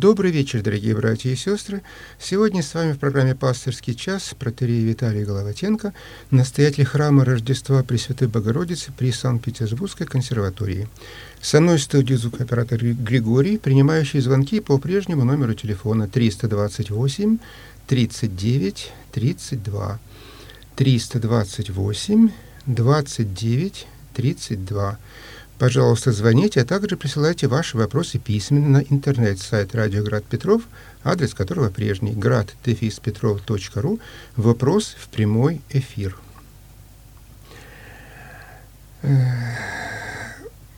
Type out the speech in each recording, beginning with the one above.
Добрый вечер, дорогие братья и сестры. Сегодня с вами в программе «Пастырский час» протерей Виталий Головатенко, настоятель храма Рождества Пресвятой Богородицы при Санкт-Петербургской консерватории. Со мной в студии звукооператор Григорий, принимающий звонки по прежнему номеру телефона 328 39 32. 328 29 32. Пожалуйста, звоните, а также присылайте ваши вопросы письменно на интернет-сайт «Радио Град Петров», адрес которого прежний – grad-petrov.ru, вопрос в прямой эфир.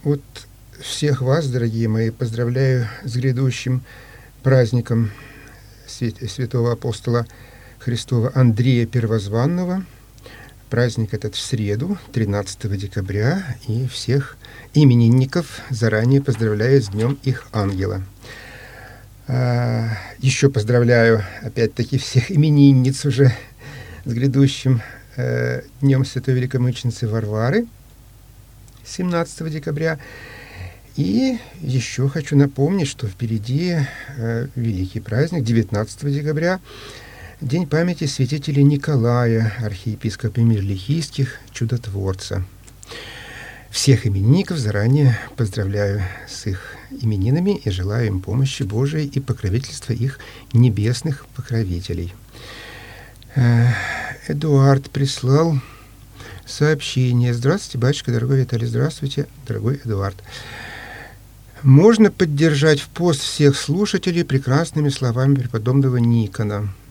Вот всех вас, дорогие мои, поздравляю с грядущим праздником святого апостола Христова Андрея Первозванного – Праздник этот в среду, 13 декабря, и всех именинников заранее поздравляю с Днем их ангела. А, еще поздравляю, опять-таки, всех именинниц уже с грядущим э, Днем Святой Великомученицы Варвары, 17 декабря. И еще хочу напомнить, что впереди э, великий праздник, 19 декабря, День памяти святителя Николая, архиепископа Мирлихийских, чудотворца. Всех именинников заранее поздравляю с их именинами и желаю им помощи Божией и покровительства их небесных покровителей. Э, Эдуард прислал сообщение. Здравствуйте, батюшка, дорогой Виталий. Здравствуйте, дорогой Эдуард. Можно поддержать в пост всех слушателей прекрасными словами преподобного Никона –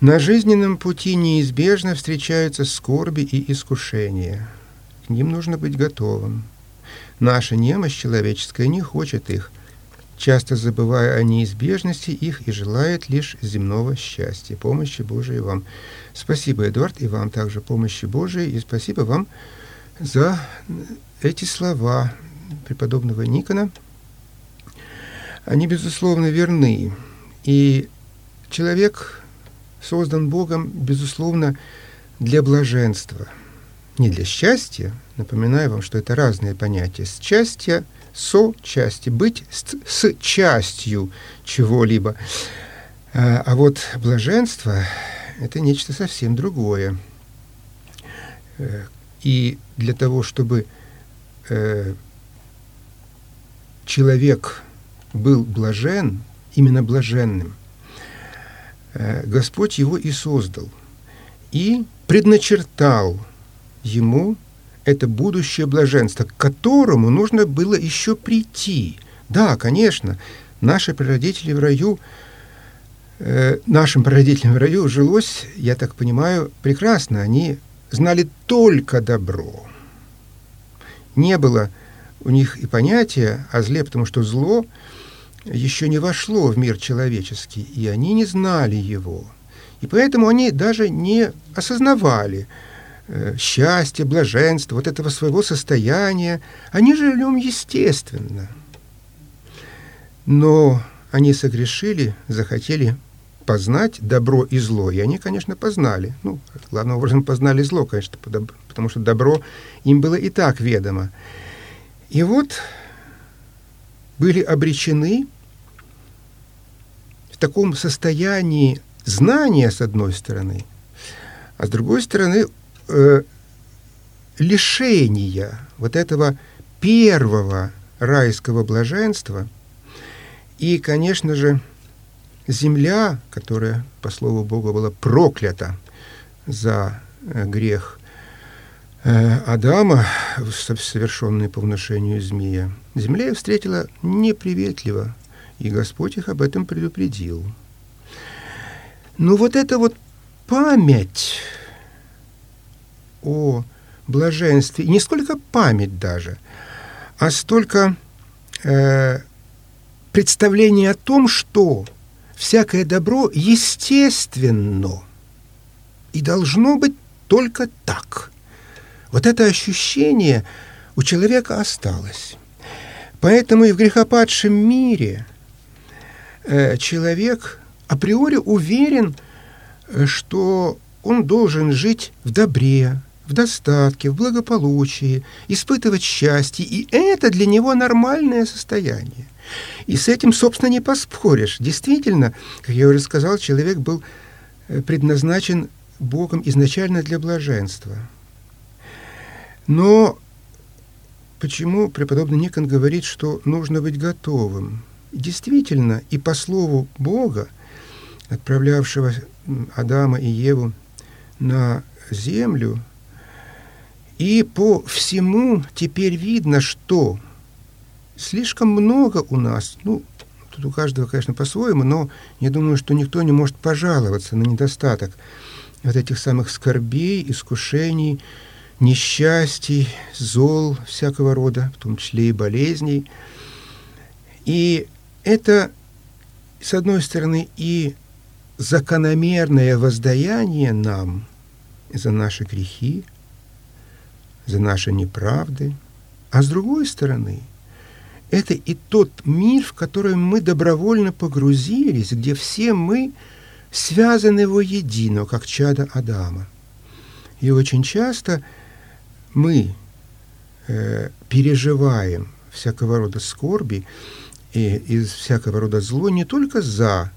на жизненном пути неизбежно встречаются скорби и искушения. К ним нужно быть готовым. Наша немощь человеческая не хочет их, часто забывая о неизбежности их и желает лишь земного счастья, помощи Божией вам. Спасибо, Эдуард, и вам также помощи Божией, и спасибо вам за эти слова преподобного Никона. Они, безусловно, верны. И человек создан Богом, безусловно, для блаженства, не для счастья. Напоминаю вам, что это разные понятия. Счастье, со части, быть с, с частью чего-либо. А, а вот блаженство – это нечто совсем другое. Э, и для того, чтобы э, человек был блажен, именно блаженным, Господь его и создал, и предначертал ему это будущее блаженство, к которому нужно было еще прийти. Да, конечно, наши прародители в раю, э, нашим прародителям в раю жилось, я так понимаю, прекрасно. Они знали только добро. Не было у них и понятия о зле, потому что зло – еще не вошло в мир человеческий, и они не знали его. И поэтому они даже не осознавали э, счастья, блаженства, вот этого своего состояния. Они жили в нем естественно. Но они согрешили, захотели познать добро и зло. И они, конечно, познали. Ну, главным образом, познали зло, конечно, потому что добро им было и так ведомо. И вот были обречены в таком состоянии знания, с одной стороны, а с другой стороны, э, лишения вот этого первого райского блаженства. И, конечно же, земля, которая, по слову Бога, была проклята за э, грех э, Адама, совершенный по внушению змея, земля встретила неприветливо, и Господь их об этом предупредил. Ну вот эта вот память о блаженстве, не сколько память даже, а столько э, представление о том, что всякое добро естественно и должно быть только так. Вот это ощущение у человека осталось. Поэтому и в грехопадшем мире – человек априори уверен, э, что он должен жить в добре, в достатке, в благополучии, испытывать счастье, и это для него нормальное состояние. И с этим, собственно, не поспоришь. Действительно, как я уже сказал, человек был э, предназначен Богом изначально для блаженства. Но почему преподобный Никон говорит, что нужно быть готовым? Действительно, и по слову Бога, отправлявшего Адама и Еву на землю, и по всему теперь видно, что слишком много у нас, ну, тут у каждого, конечно, по-своему, но я думаю, что никто не может пожаловаться на недостаток вот этих самых скорбей, искушений, несчастий, зол всякого рода, в том числе и болезней. И это, с одной стороны, и закономерное воздаяние нам за наши грехи, за наши неправды, а с другой стороны, это и тот мир, в который мы добровольно погрузились, где все мы связаны воедино, как чада Адама. И очень часто мы э, переживаем всякого рода скорби и из всякого рода зло не только за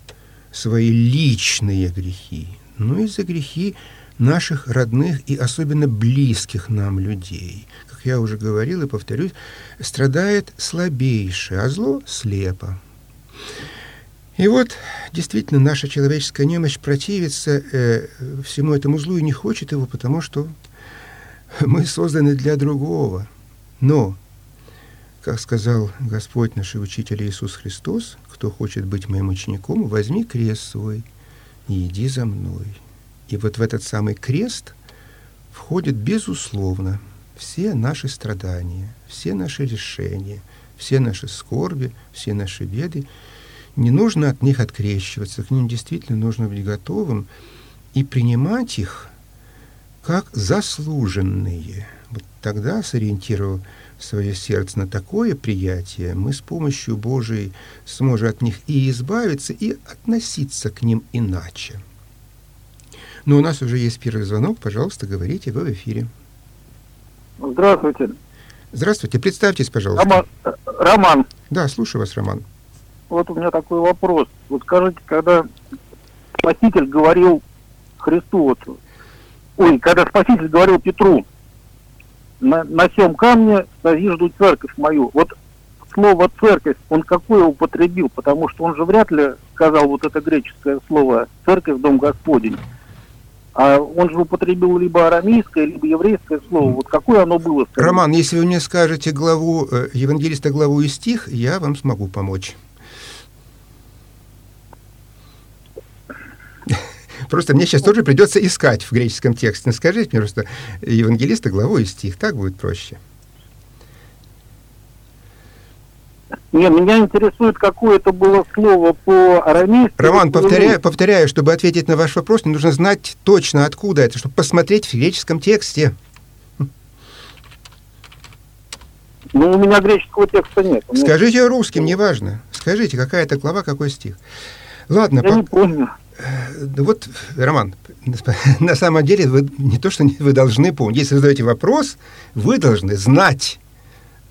свои личные грехи, но и за грехи наших родных и особенно близких нам людей. Как я уже говорил и повторюсь, страдает слабейшее, а зло слепо. И вот действительно наша человеческая немощь противится э, всему этому злу и не хочет его, потому что мы созданы для другого. Но, как сказал Господь наш Учитель Иисус Христос, кто хочет быть моим учеником, возьми крест свой и иди за мной. И вот в этот самый крест входит, безусловно, все наши страдания, все наши решения, все наши скорби, все наши беды. Не нужно от них открещиваться, к ним действительно нужно быть готовым и принимать их как заслуженные. Вот тогда, сориентировав свое сердце на такое приятие, мы с помощью Божией сможем от них и избавиться, и относиться к ним иначе. Но у нас уже есть первый звонок. Пожалуйста, говорите, вы в эфире. Здравствуйте. Здравствуйте. Представьтесь, пожалуйста. Роман. Роман. Да, слушаю вас, Роман. Вот у меня такой вопрос. Вот скажите, когда Спаситель говорил Христу, вот, ой, когда Спаситель говорил Петру, на, на всем камне зажду церковь мою. Вот слово церковь, он какое употребил? Потому что он же вряд ли сказал вот это греческое слово церковь, дом Господень. А он же употребил либо арамейское, либо еврейское слово. Вот какое оно было? Скажите? Роман, если вы мне скажете главу, э, евангелиста главу и стих, я вам смогу помочь. Просто мне сейчас тоже придется искать в греческом тексте. Ну, скажите мне просто евангелиста главу и стих, так будет проще. Не, меня интересует, какое это было слово по арамейски. Роман, повторяю, повторяю, чтобы ответить на ваш вопрос, мне нужно знать точно, откуда это, чтобы посмотреть в греческом тексте. Ну, у меня греческого текста нет. Меня... Скажите русским, неважно. Скажите, какая это глава, какой стих. Ладно. Я по... не помню. Э, вот, Роман, на самом деле вы не то, что вы должны помнить. Если вы задаете вопрос, вы должны знать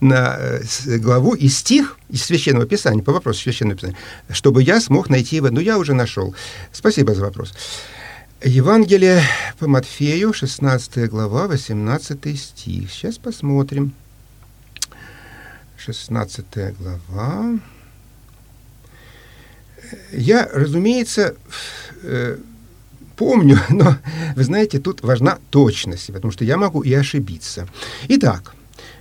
на э, главу и стих из Священного Писания, по вопросу Священного Писания, чтобы я смог найти его. Ну, я уже нашел. Спасибо за вопрос. Евангелие по Матфею, 16 глава, 18 стих. Сейчас посмотрим. 16 глава. Я, разумеется, э, помню, но, вы знаете, тут важна точность, потому что я могу и ошибиться. Итак,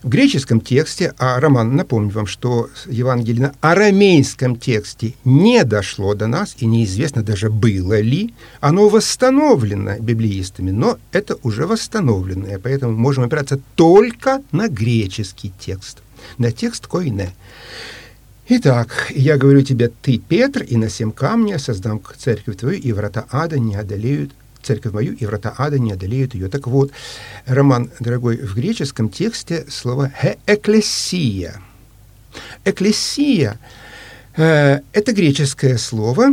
в греческом тексте, а Роман, напомню вам, что Евангелие на арамейском тексте не дошло до нас, и неизвестно даже было ли, оно восстановлено библеистами, но это уже восстановленное, поэтому можем опираться только на греческий текст, на текст Койне. Итак, я говорю тебе, ты, Петр, и на семь камня создам церковь твою, и врата ада не одолеют церковь мою, и врата ада не одолеют ее. Так вот, Роман, дорогой, в греческом тексте слово «эклесия». «Эклесия» э, — это греческое слово,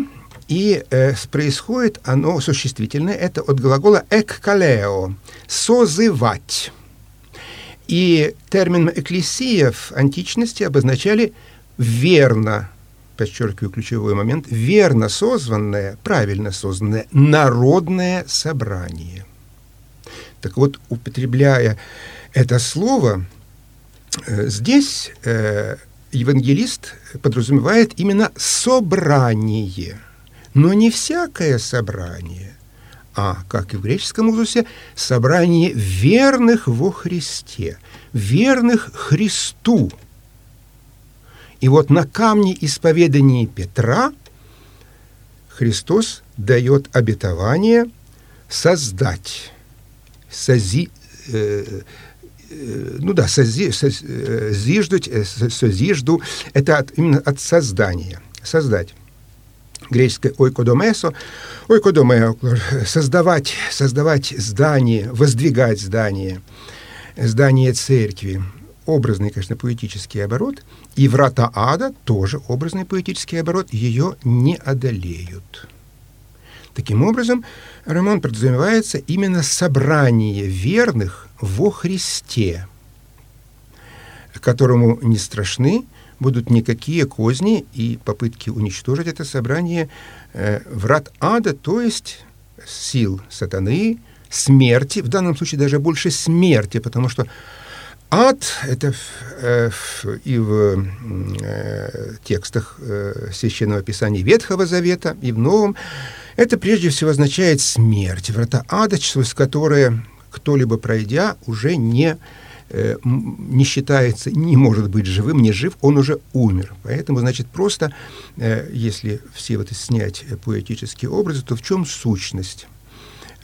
и э, происходит оно существительное, это от глагола «эккалео» — «созывать». И термин «экклесия» в античности обозначали верно подчеркиваю ключевой момент, верно созванное, правильно созданное народное собрание. Так вот, употребляя это слово, э, здесь э, евангелист подразумевает именно собрание, но не всякое собрание, а, как и в греческом узусе, собрание верных во Христе, верных Христу. И вот на камне исповедания Петра Христос дает обетование создать, сози, э, э, ну да, сози, соз, э, э, созижду, это от, именно от создания, создать. Греческое ойкодомесо, ойкодомео, создавать, создавать здание, воздвигать здание, здание церкви. Образный, конечно, поэтический оборот. И врата ада тоже образный поэтический оборот. Ее не одолеют. Таким образом, роман подразумевается именно собрание верных во Христе, которому не страшны будут никакие козни и попытки уничтожить это собрание э, врат ада, то есть сил сатаны, смерти, в данном случае даже больше смерти, потому что ад — это э, и в э, текстах э, Священного Писания Ветхого Завета, и в Новом, это прежде всего означает смерть, врата ада, через которые кто-либо пройдя уже не Э, не считается, не может быть живым, не жив, он уже умер. Поэтому, значит, просто, э, если все вот снять поэтические образы, то в чем сущность?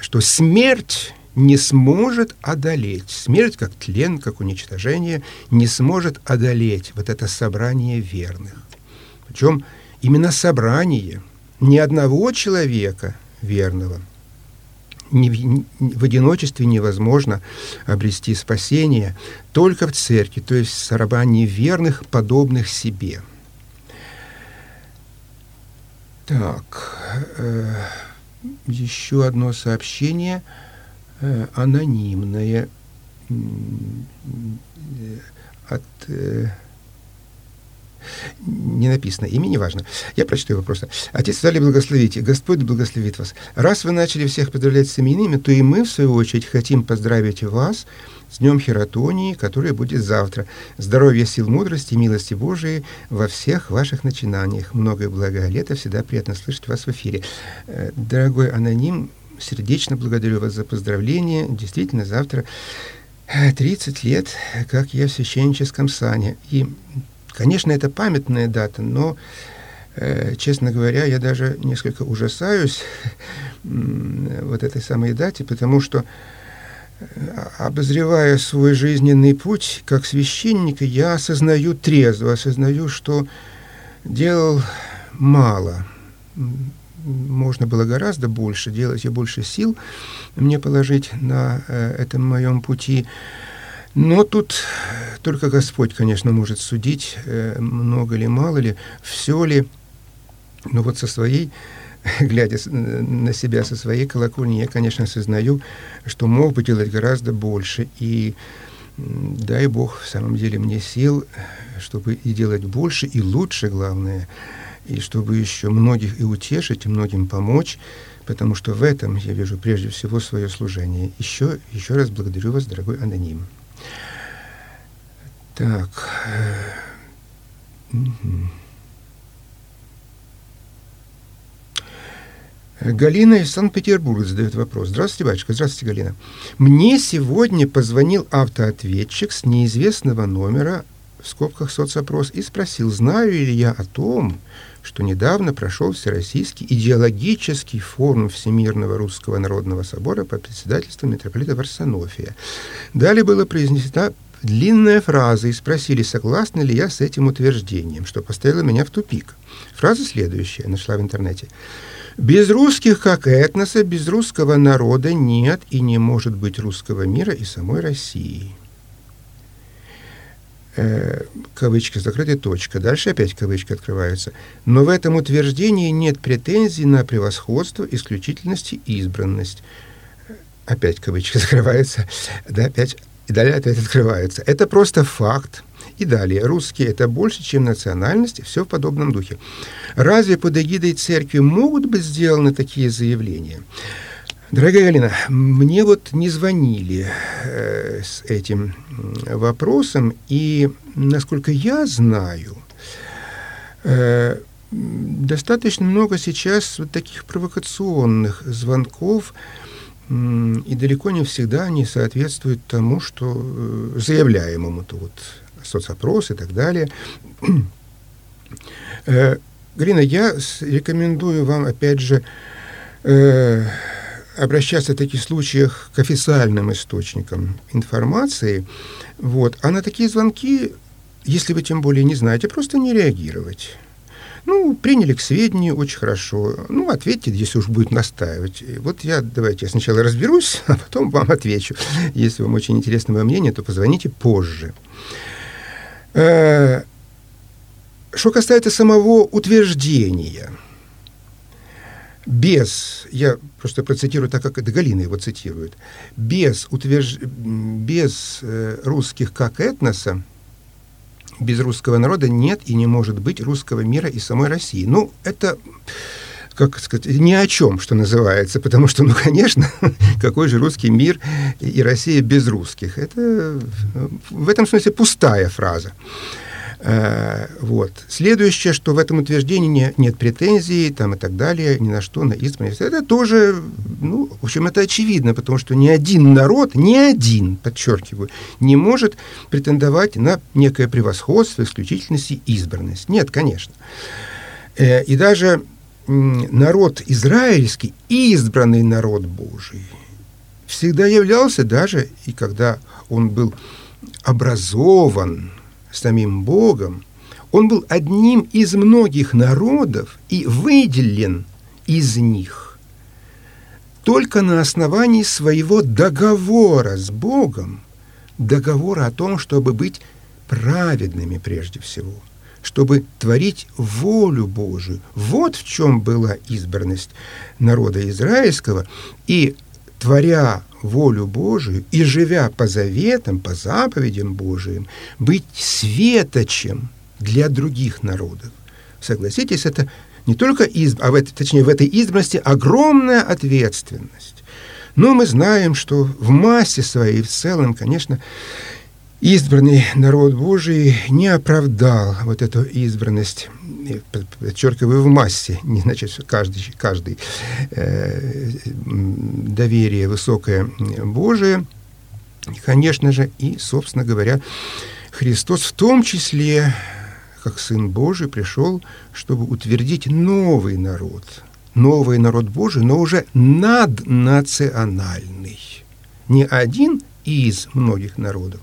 Что смерть не сможет одолеть, смерть как тлен, как уничтожение, не сможет одолеть вот это собрание верных. Причем именно собрание ни одного человека верного – не, в одиночестве невозможно обрести спасение, только в церкви, то есть в сарабане верных, подобных себе. Так, э, еще одно сообщение анонимное э, от... Э, не написано, имя не важно. Я прочту его просто. Отец Виталий, благословите. Господь благословит вас. Раз вы начали всех поздравлять с именами, то и мы, в свою очередь, хотим поздравить вас с Днем Хератонии, который будет завтра. Здоровья, сил, мудрости, милости Божией во всех ваших начинаниях. Многое благое лето. Всегда приятно слышать вас в эфире. Э, дорогой аноним, сердечно благодарю вас за поздравление. Действительно, завтра 30 лет, как я в священническом сане. И Конечно, это памятная дата, но, э, честно говоря, я даже несколько ужасаюсь вот этой самой дате, потому что, э, обозревая свой жизненный путь как священника, я осознаю трезво, осознаю, что делал мало. Можно было гораздо больше делать, и больше сил мне положить на э, этом моем пути. Но тут только Господь, конечно, может судить, э, много ли, мало ли, все ли. Но вот со своей, глядя на себя со своей колокольни, я, конечно, осознаю, что мог бы делать гораздо больше. И дай Бог, в самом деле, мне сил, чтобы и делать больше, и лучше, главное, и чтобы еще многих и утешить, и многим помочь, потому что в этом я вижу прежде всего свое служение. Еще, еще раз благодарю вас, дорогой аноним. Так. Угу. Галина из Санкт-Петербурга задает вопрос. Здравствуйте, батюшка. Здравствуйте, Галина. Мне сегодня позвонил автоответчик с неизвестного номера в скобках соцопрос и спросил, знаю ли я о том, что недавно прошел Всероссийский идеологический форум Всемирного Русского Народного Собора по председательству митрополита Варсонофия. Далее было произнесена длинная фраза и спросили, согласна ли я с этим утверждением, что поставило меня в тупик. Фраза следующая, нашла в интернете. «Без русских как этноса, без русского народа нет и не может быть русского мира и самой России». Э, кавычка закрытая точка. Дальше опять кавычки открываются. Но в этом утверждении нет претензий на превосходство, исключительность и избранность. Опять кавычки закрываются. Да, опять и далее опять открывается. Это просто факт, И далее. Русские – это больше, чем национальность, все в подобном духе. Разве под эгидой церкви могут быть сделаны такие заявления? Дорогая Галина, мне вот не звонили э, с этим вопросом, и, насколько я знаю, э, достаточно много сейчас вот таких провокационных звонков, и далеко не всегда они соответствуют тому, что э, заявляемому, то вот соцопрос и так далее. Э, Галина, я рекомендую вам, опять же, э, обращаться в таких случаях к официальным источникам информации. Вот. А на такие звонки, если вы тем более не знаете, просто не реагировать. Ну, приняли к сведению, очень хорошо. Ну, ответьте, если уж будет настаивать. Вот я, давайте, я сначала разберусь, а потом вам отвечу. Если вам очень интересно мое мнение, то позвоните позже. Э, что касается самого утверждения – без, я просто процитирую так, как это Галина его цитирует, без, утверж... без э, русских как этноса, без русского народа нет и не может быть русского мира и самой России. Ну, это, как сказать, ни о чем, что называется, потому что, ну, конечно, какой же русский мир и Россия без русских? Это в этом смысле пустая фраза. Э, вот. Следующее, что в этом утверждении не, нет претензий там, и так далее, ни на что, на избранность. Это тоже, ну, в общем, это очевидно, потому что ни один народ, ни один, подчеркиваю, не может претендовать на некое превосходство, исключительность и избранность. Нет, конечно. Э, и даже народ израильский, избранный народ Божий, всегда являлся даже, и когда он был образован, самим Богом, он был одним из многих народов и выделен из них только на основании своего договора с Богом, договора о том, чтобы быть праведными прежде всего, чтобы творить волю Божию. Вот в чем была избранность народа израильского, и творя волю Божию и живя по заветам, по заповедям Божиим, быть светочем для других народов. Согласитесь, это не только изб, а в этой, точнее в этой избранности огромная ответственность. Но мы знаем, что в массе своей в целом, конечно, избранный народ Божий не оправдал вот эту избранность, подчеркиваю, в массе, не значит, каждый, каждый э, доверие высокое Божие, конечно же, и, собственно говоря, Христос в том числе, как Сын Божий, пришел, чтобы утвердить новый народ, новый народ Божий, но уже наднациональный, не один из многих народов,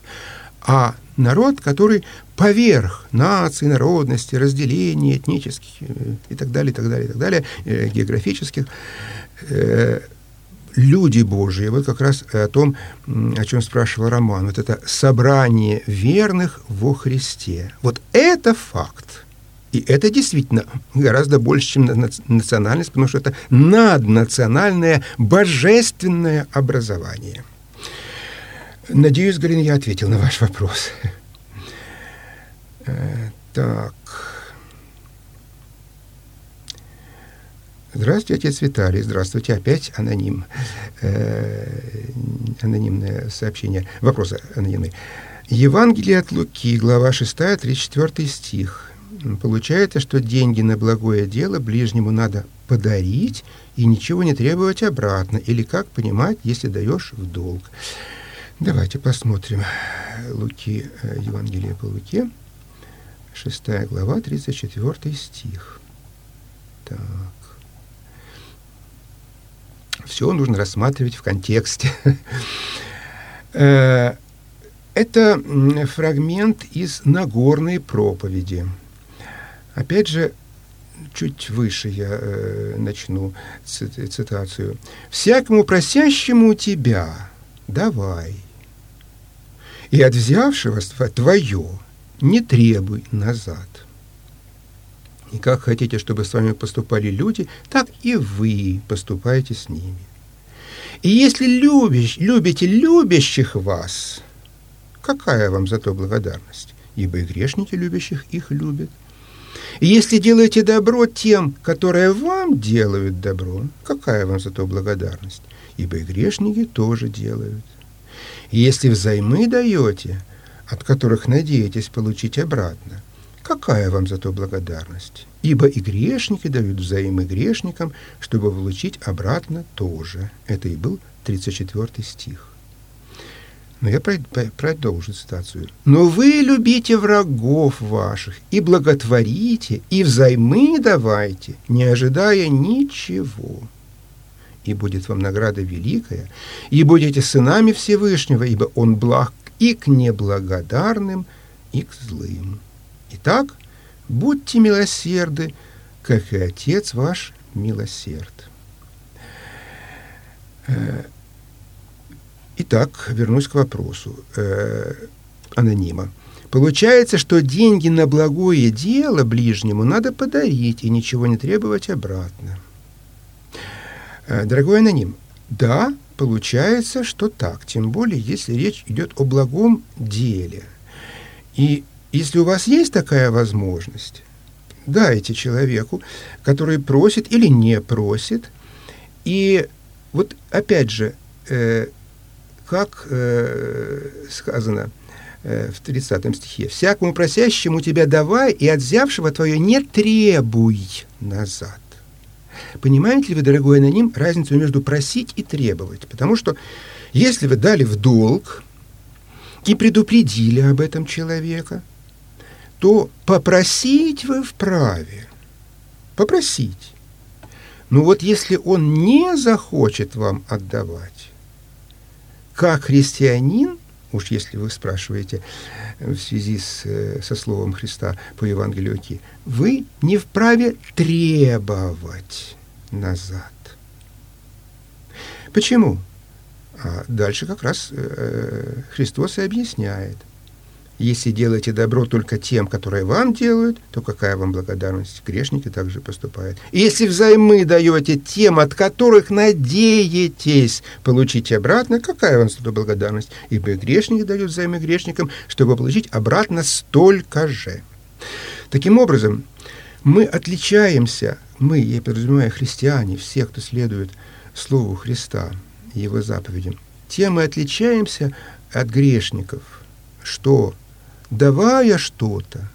а народ, который поверх наций, народности, разделений этнических э, и так далее, и так далее, и так далее, э, географических, э, люди Божьи, вот как раз о том, о чем спрашивал Роман, вот это собрание верных во Христе. Вот это факт. И это действительно гораздо больше, чем национальность, потому что это наднациональное божественное образование. Надеюсь, Галина, я ответил на ваш вопрос. Э, так. Здравствуйте, отец Виталий. Здравствуйте. Опять аноним. Э, анонимное сообщение. Вопрос анонимный. Евангелие от Луки, глава 6, 34 стих. Получается, что деньги на благое дело ближнему надо подарить и ничего не требовать обратно. Или как понимать, если даешь в долг? Давайте посмотрим Луки, э, Евангелие по Луке, 6 глава, 34 стих. Так. Все нужно рассматривать в контексте. Э, это фрагмент из Нагорной проповеди. Опять же, чуть выше я э, начну цитацию. «Всякому просящему тебя давай, и от взявшего твое не требуй назад. И как хотите, чтобы с вами поступали люди, так и вы поступайте с ними. И если любишь, любите любящих вас, какая вам за то благодарность? ибо и грешники, любящих их, любят. И если делаете добро тем, которые вам делают добро, какая вам за то благодарность? Ибо и грешники тоже делают. Если взаймы даете, от которых надеетесь получить обратно, какая вам за то благодарность? Ибо и грешники дают взаймы грешникам, чтобы получить обратно тоже. Это и был 34 стих. Но я продолжу цитацию. «Но вы любите врагов ваших, и благотворите, и взаймы давайте, не ожидая ничего. И будет вам награда великая, и будете сынами Всевышнего, ибо Он благ и к неблагодарным, и к злым. Итак, будьте милосерды, как и Отец ваш милосерд». Э, Итак, вернусь к вопросу э, анонима. Получается, что деньги на благое дело ближнему надо подарить и ничего не требовать обратно. Э, дорогой аноним, да, получается, что так, тем более, если речь идет о благом деле. И если у вас есть такая возможность, дайте человеку, который просит или не просит. И вот опять же, э, как э, сказано э, в 30 стихе, «Всякому просящему тебя давай, и от взявшего твое не требуй назад». Понимаете ли вы, дорогой аноним, разницу между просить и требовать? Потому что если вы дали в долг и предупредили об этом человека, то попросить вы вправе. Попросить. Но вот если он не захочет вам отдавать, как христианин, уж если вы спрашиваете э, в связи с, э, со словом Христа по Евангелию вы не вправе требовать назад. Почему? А дальше как раз э, Христос и объясняет. Если делаете добро только тем, которые вам делают, то какая вам благодарность? Грешники также поступают. Если взаймы даете тем, от которых надеетесь получить обратно, какая вам за благодарность? Ибо грешники дают взаймы грешникам, чтобы получить обратно столько же. Таким образом, мы отличаемся, мы, я подразумеваю христиане, все, кто следует Слову Христа, Его заповедям, тем мы отличаемся от грешников, что давая что-то,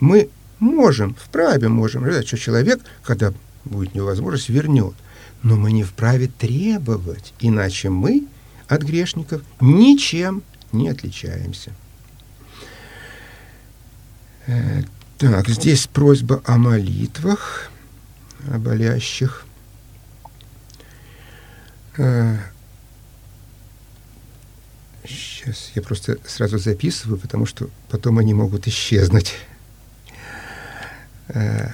мы можем, вправе можем что человек, когда будет невозможность, вернет. Но мы не вправе требовать, иначе мы от грешников ничем не отличаемся. Э, так, здесь просьба о молитвах, о болящих. Э, Сейчас я просто сразу записываю, потому что потом они могут исчезнуть. Э,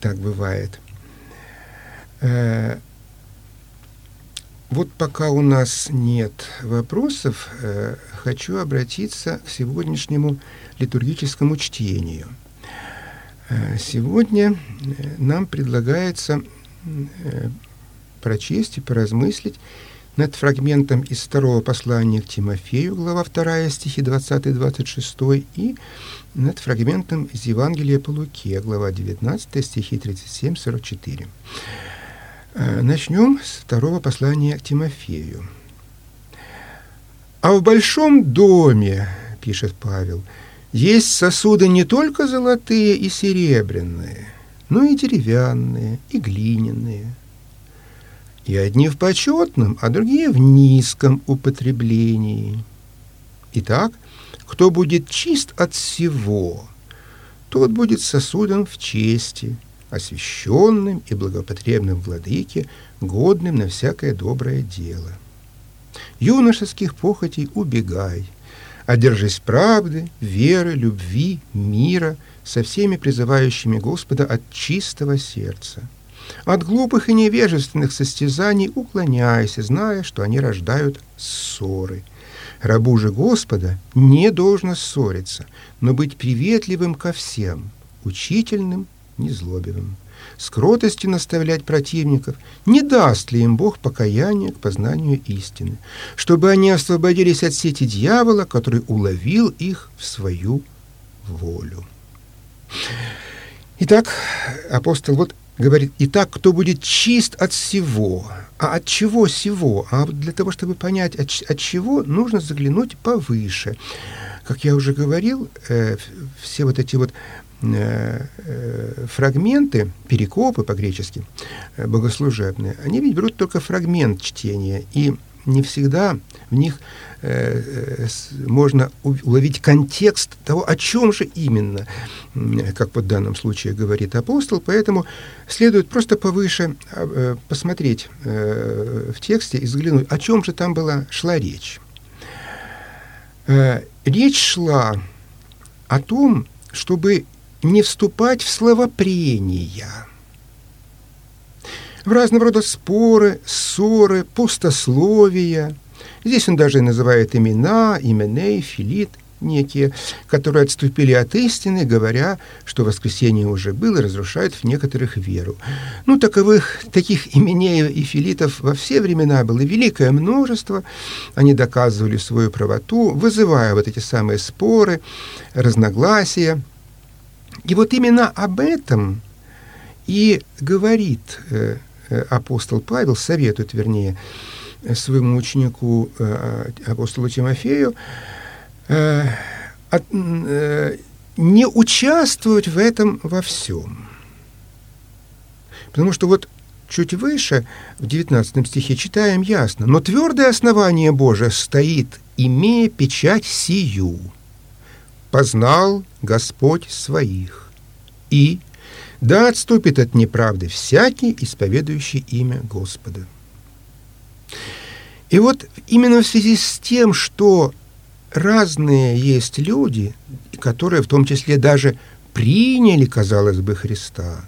так бывает. Э, вот пока у нас нет вопросов, э, хочу обратиться к сегодняшнему литургическому чтению. Сегодня нам предлагается прочесть и поразмыслить над фрагментом из второго послания к Тимофею, глава 2, стихи 20-26, и над фрагментом из Евангелия по Луке, глава 19, стихи 37-44. Э, начнем с второго послания к Тимофею. «А в большом доме, — пишет Павел, — есть сосуды не только золотые и серебряные, но и деревянные, и глиняные, и одни в почетном, а другие в низком употреблении. Итак, кто будет чист от всего, тот будет сосудом в чести, освященным и благопотребным владыке, годным на всякое доброе дело. Юношеских похотей убегай, одержись правды, веры, любви, мира со всеми призывающими Господа от чистого сердца – от глупых и невежественных состязаний уклоняйся, зная, что они рождают ссоры. Рабу же Господа не должно ссориться, но быть приветливым ко всем, учительным, незлобивым. С кротостью наставлять противников, не даст ли им Бог покаяния к познанию истины, чтобы они освободились от сети дьявола, который уловил их в свою волю. Итак, апостол вот говорит, итак, кто будет чист от всего. А от чего всего? А для того, чтобы понять, от, от чего, нужно заглянуть повыше. Как я уже говорил, э, все вот эти вот фрагменты, перекопы по-гречески, э, богослужебные, они ведь берут только фрагмент чтения, и не всегда в них э, э можно уловить контекст того, о чем же именно, как вот в данном случае говорит апостол, поэтому следует просто повыше а, э, посмотреть э, в тексте и взглянуть, о чем же там была, шла речь. Э, речь шла о том, чтобы не вступать в словопрения – в разного рода споры, ссоры, пустословия. Здесь он даже называет имена, именей, филит некие, которые отступили от истины, говоря, что воскресенье уже было, разрушают в некоторых веру. Ну, таковых, таких именей и филитов во все времена было великое множество. Они доказывали свою правоту, вызывая вот эти самые споры, разногласия. И вот именно об этом и говорит э, Э, апостол Павел советует, вернее, своему ученику э, апостолу Тимофею э, не участвовать в этом во всем. Потому что вот чуть выше, в 19 стихе, читаем ясно, «Но твердое основание Божие стоит, имея печать сию. Познал Господь своих, и да отступит от неправды всякий, исповедующий имя Господа. И вот именно в связи с тем, что разные есть люди, которые в том числе даже приняли, казалось бы, Христа,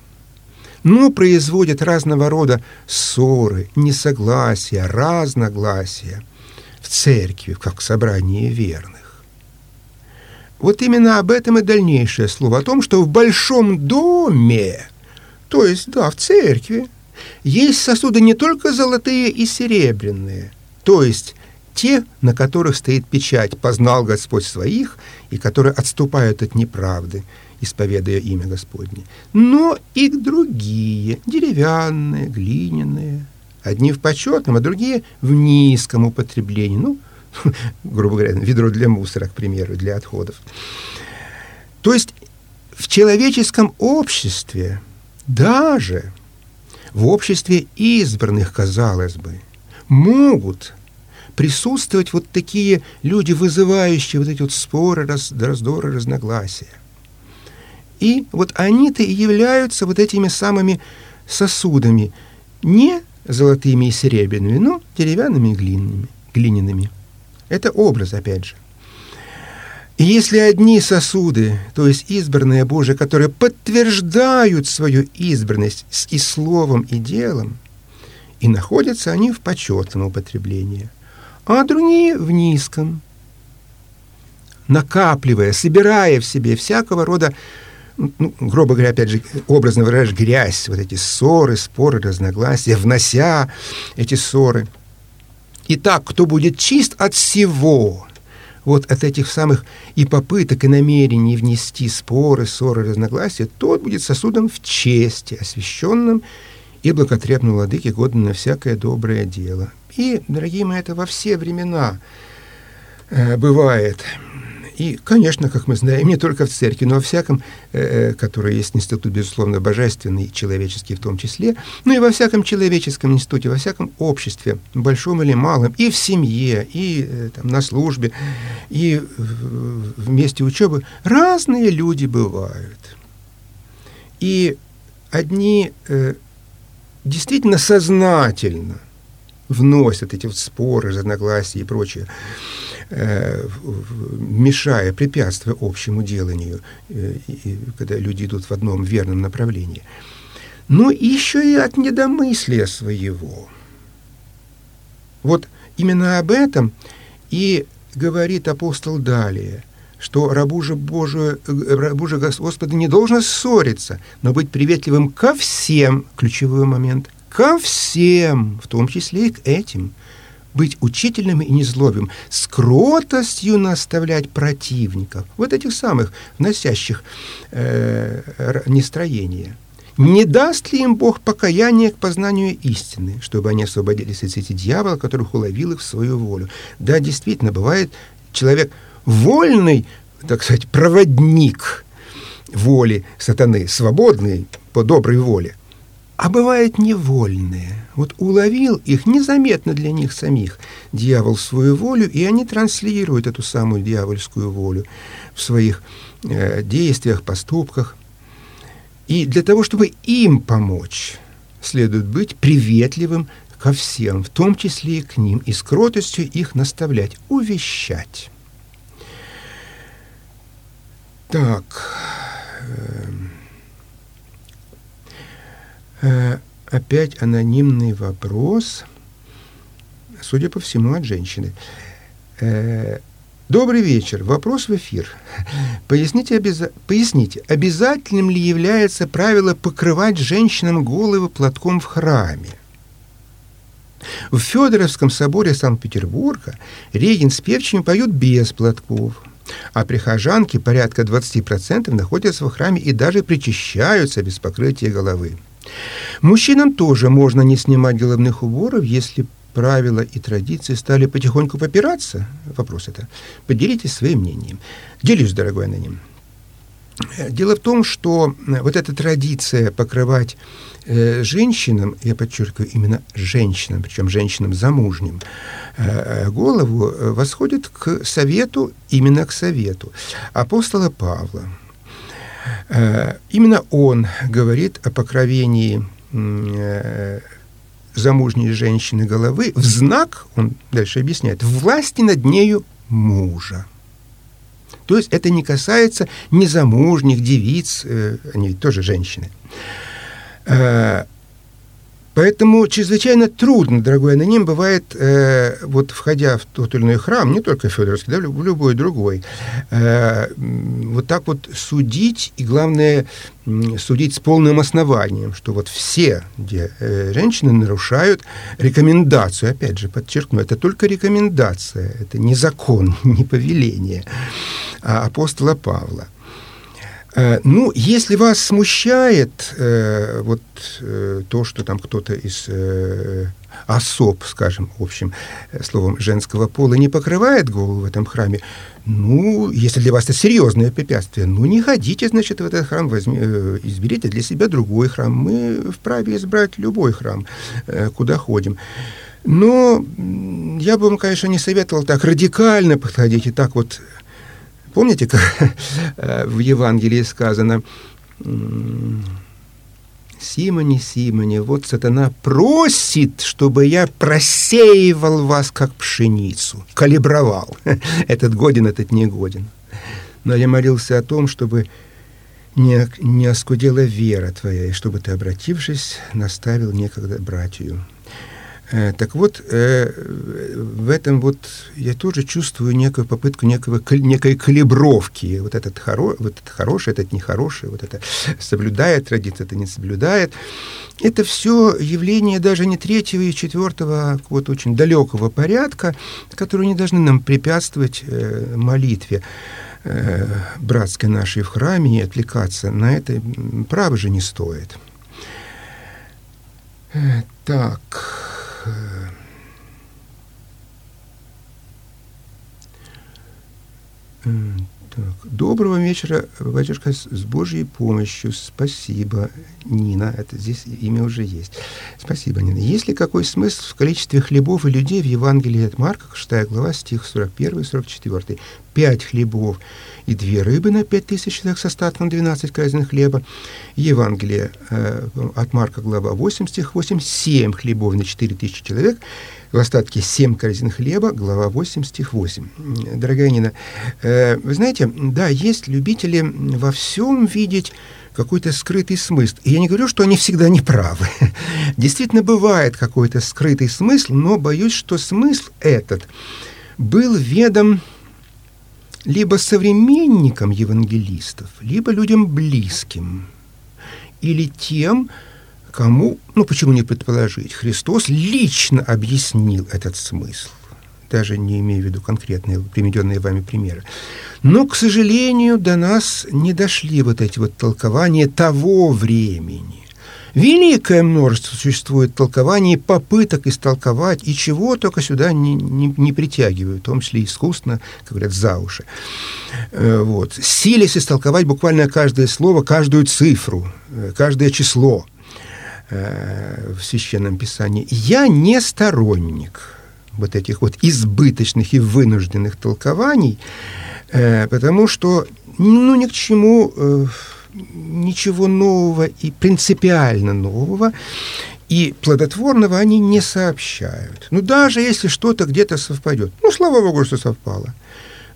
но производят разного рода ссоры, несогласия, разногласия в церкви, как в собрании верных. Вот именно об этом и дальнейшее слово, о том, что в большом доме, то есть, да, в церкви, есть сосуды не только золотые и серебряные, то есть те, на которых стоит печать «познал Господь своих», и которые отступают от неправды, исповедуя имя Господне, но и другие, деревянные, глиняные, одни в почетном, а другие в низком употреблении, ну, грубо говоря, ведро для мусора, к примеру, для отходов. То есть в человеческом обществе, даже в обществе избранных, казалось бы, могут присутствовать вот такие люди, вызывающие вот эти вот споры, раз, раздоры, разногласия. И вот они-то и являются вот этими самыми сосудами, не золотыми и серебряными, но деревянными и глиняными. глиняными. Это образ, опять же. И если одни сосуды, то есть избранные Божие, которые подтверждают свою избранность и словом, и делом, и находятся они в почетном употреблении, а другие в низком, накапливая, собирая в себе всякого рода, ну, грубо говоря, опять же, образно выражаешь, грязь, вот эти ссоры, споры, разногласия, внося эти ссоры – Итак, кто будет чист от всего, вот от этих самых и попыток, и намерений внести споры, ссоры, разногласия, тот будет сосудом в чести, освященным и благотребным владыке, годным на всякое доброе дело. И, дорогие мои, это во все времена э, бывает. И, конечно, как мы знаем, не только в церкви, но во всяком, э, э который есть институт, безусловно, божественный, человеческий в том числе, но и во всяком человеческом институте, во всяком обществе, большом или малом, и в семье, и э, там, на службе, и в, в месте учебы, разные люди бывают. И одни э, действительно сознательно вносят эти вот споры, разногласия и прочее, мешая, препятствуя общему деланию, э, когда люди идут в одном верном направлении, но еще и от недомыслия своего. Вот именно об этом и говорит апостол далее. что рабу же, Божию, рабу же Господа не должно ссориться, но быть приветливым ко всем, ключевой момент, ко всем, в том числе и к этим, быть учительным и незлобим, с кротостью наставлять противников, вот этих самых, носящих э, нестроение. Не даст ли им Бог покаяние к познанию истины, чтобы они освободились от сети дьявола, которых уловил их в свою волю? Да, действительно, бывает человек вольный, так сказать, проводник воли сатаны, свободный по доброй воле, а бывает невольные. Вот уловил их незаметно для них самих дьявол свою волю, и они транслируют эту самую дьявольскую волю в своих э, действиях, поступках. И для того, чтобы им помочь, следует быть приветливым ко всем, в том числе и к ним, и с кротостью их наставлять, увещать. Так. Э, опять анонимный вопрос, судя по всему, от женщины. Э, Добрый вечер. Вопрос в эфир. Поясните, обяза... Поясните, обязательным ли является правило покрывать женщинам головы платком в храме? В Федоровском соборе Санкт-Петербурга регент с певчими поют без платков, а прихожанки, порядка 20%, находятся в храме и даже причащаются без покрытия головы. Мужчинам тоже можно не снимать головных уборов, если правила и традиции стали потихоньку попираться? Вопрос это. Поделитесь своим мнением. Делюсь, дорогой аноним. Дело в том, что вот эта традиция покрывать э, женщинам, я подчеркиваю, именно женщинам, причем женщинам замужним, э, голову э, восходит к совету, именно к совету апостола Павла. Э, именно он говорит о покровении э, замужней женщины головы в знак, он дальше объясняет, власти над нею мужа. То есть это не касается незамужних девиц, э, они тоже женщины. Поэтому чрезвычайно трудно, дорогой аноним, бывает, э, вот входя в тот или иной храм, не только Федоровский, да, в любой другой, э, вот так вот судить, и главное, судить с полным основанием, что вот все где, э, женщины нарушают рекомендацию, опять же, подчеркну, это только рекомендация, это не закон, не повеление а апостола Павла – ну, если вас смущает э, вот э, то, что там кто-то из э, особ, скажем, в общем, э, словом, женского пола не покрывает голову в этом храме, ну, если для вас это серьезное препятствие, ну, не ходите, значит, в этот храм, возьми, э, изберите для себя другой храм. Мы вправе избрать любой храм, э, куда ходим. Но я бы вам, конечно, не советовал так радикально подходить и так вот Помните, как э, в Евангелии сказано, Симоне, Симоне, вот сатана просит, чтобы я просеивал вас, как пшеницу, калибровал. Этот годен, этот не годен. Но я молился о том, чтобы не, не оскудела вера твоя, и чтобы ты, обратившись, наставил некогда братью. Э, так вот, э, в этом вот я тоже чувствую некую попытку некого, некой калибровки. Вот этот, хоро, вот этот хороший, этот нехороший, вот это соблюдает традицию, это не соблюдает. Это все явление даже не третьего и четвертого, а вот очень далекого порядка, которые не должны нам препятствовать э, молитве братской нашей в храме и отвлекаться на это право же не стоит. Так... Так. Доброго вечера, батюшка, с Божьей помощью. Спасибо, Нина. Это здесь имя уже есть. Спасибо, Нина. Есть ли какой смысл в количестве хлебов и людей в Евангелии от Марка, 6 глава, стих 41 и 44? Пять хлебов и две рыбы на пять тысяч человек с остатком 12 казен хлеба. Евангелие э, от Марка, глава 8, стих 8, семь хлебов на 4 тысячи человек в остатке 7 корзин хлеба, глава 8, стих 8. Дорогая Нина, э, вы знаете, да, есть любители во всем видеть какой-то скрытый смысл. И я не говорю, что они всегда неправы. Действительно, бывает какой-то скрытый смысл, но боюсь, что смысл этот был ведом либо современникам евангелистов, либо людям близким, или тем, кому, ну почему не предположить, Христос лично объяснил этот смысл даже не имею в виду конкретные приведенные вами примеры. Но, к сожалению, до нас не дошли вот эти вот толкования того времени. Великое множество существует толкований, попыток истолковать, и чего только сюда не, не, не притягивают, в том числе искусственно, как говорят, за уши. Э, вот. Силясь истолковать буквально каждое слово, каждую цифру, э, каждое число э, в Священном Писании. Я не сторонник вот этих вот избыточных и вынужденных толкований, потому что ну, ни к чему ничего нового и принципиально нового и плодотворного они не сообщают. Ну, даже если что-то где-то совпадет. Ну, слава богу, что совпало.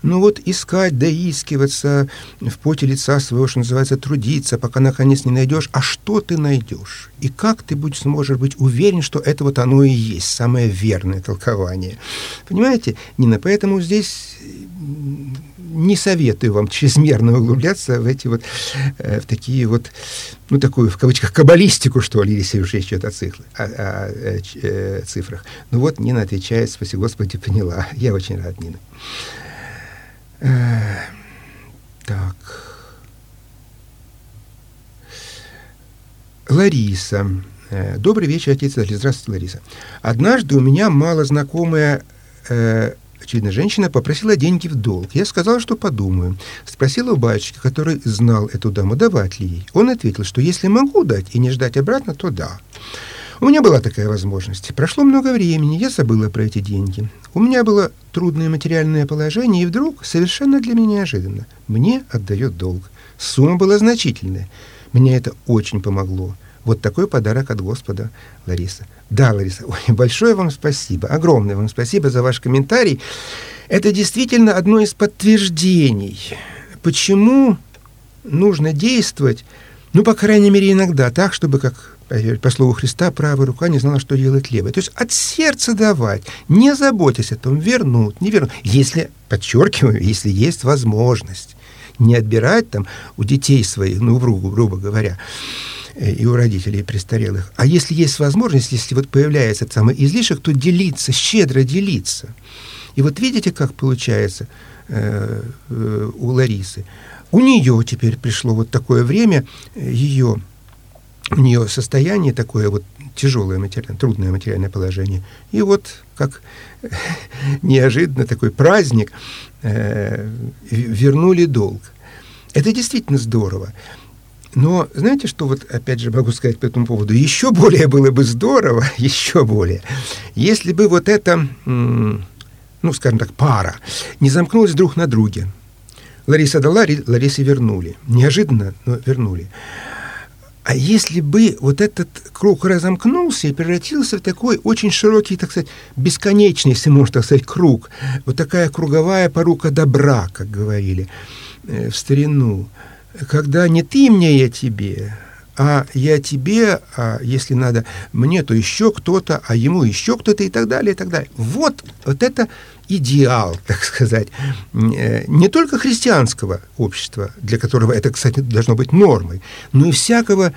Но вот искать, доискиваться в поте лица своего, что называется, трудиться, пока наконец не найдешь. А что ты найдешь? И как ты будешь, сможешь быть уверен, что это вот оно и есть, самое верное толкование? Понимаете, Нина, поэтому здесь не советую вам чрезмерно углубляться в эти вот, э, в такие вот, ну, такую, в кавычках, каббалистику, что ли, если уж речь идет о, цифрах, о, о, о, э, цифрах. Ну вот Нина отвечает, спасибо Господи, поняла. Я очень рад, Нина. Э, так. Лариса. Э, добрый вечер, отец Здравствуйте, Лариса. Однажды у меня малознакомая э, Очевидно, женщина попросила деньги в долг. Я сказал, что подумаю. Спросила у батюшки, который знал эту даму, давать ли ей. Он ответил, что если могу дать и не ждать обратно, то да. У меня была такая возможность. Прошло много времени, я забыла про эти деньги. У меня было трудное материальное положение, и вдруг, совершенно для меня неожиданно, мне отдает долг. Сумма была значительная. Мне это очень помогло. Вот такой подарок от Господа, Лариса. Да, Лариса, ой, большое вам спасибо, огромное вам спасибо за ваш комментарий. Это действительно одно из подтверждений, почему нужно действовать, ну, по крайней мере, иногда так, чтобы, как по слову Христа, правая рука не знала, что делать левая. То есть от сердца давать, не заботясь о том, вернут, не вернут. Если, подчеркиваю, если есть возможность не отбирать там у детей своих, ну, грубо, грубо говоря, Э, и у родителей престарелых. А если есть возможность, если вот появляется этот самый излишек, то делиться, щедро делиться. И вот видите, как получается э, э, у Ларисы. У нее теперь пришло вот такое время, ее, у нее состояние такое вот тяжелое материальное, трудное материальное положение. И вот как неожиданно такой праздник э, вернули долг. Это действительно здорово. Но знаете, что вот опять же могу сказать по этому поводу? Еще более было бы здорово, еще более, если бы вот эта, ну, скажем так, пара не замкнулась друг на друге. Лариса дала, Ларисе вернули. Неожиданно, но вернули. А если бы вот этот круг разомкнулся и превратился в такой очень широкий, так сказать, бесконечный, если можно так сказать, круг, вот такая круговая порука добра, как говорили э, в старину, когда не ты мне, я тебе, а я тебе, а если надо мне, то еще кто-то, а ему еще кто-то и так далее, и так далее. Вот, вот это идеал, так сказать, э, не только христианского общества, для которого это, кстати, должно быть нормой, но и всякого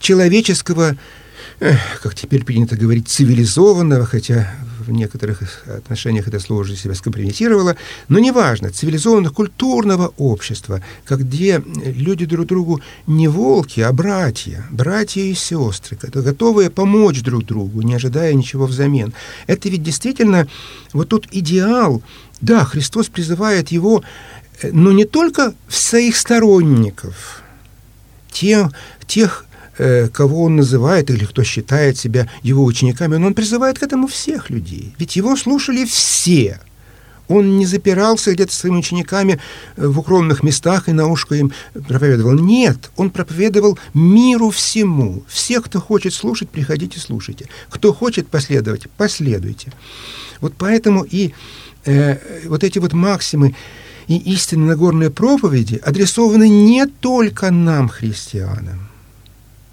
человеческого как теперь принято говорить, цивилизованного, хотя в некоторых отношениях это слово уже себя скомпрометировало, но неважно, цивилизованного культурного общества, где люди друг другу не волки, а братья, братья и сестры, готовые помочь друг другу, не ожидая ничего взамен. Это ведь действительно вот тот идеал, да, Христос призывает его, э, но не только в своих сторонников, тех, тех кого он называет или кто считает себя его учениками, но он призывает к этому всех людей. Ведь его слушали все. Он не запирался где-то своими учениками э, в укромных местах и на ушко им проповедовал. Нет, он проповедовал миру всему. Все, кто хочет слушать, приходите, слушайте. Кто хочет последовать, последуйте. Вот поэтому и э, вот эти вот максимы и истинно Нагорные проповеди адресованы не только нам, христианам,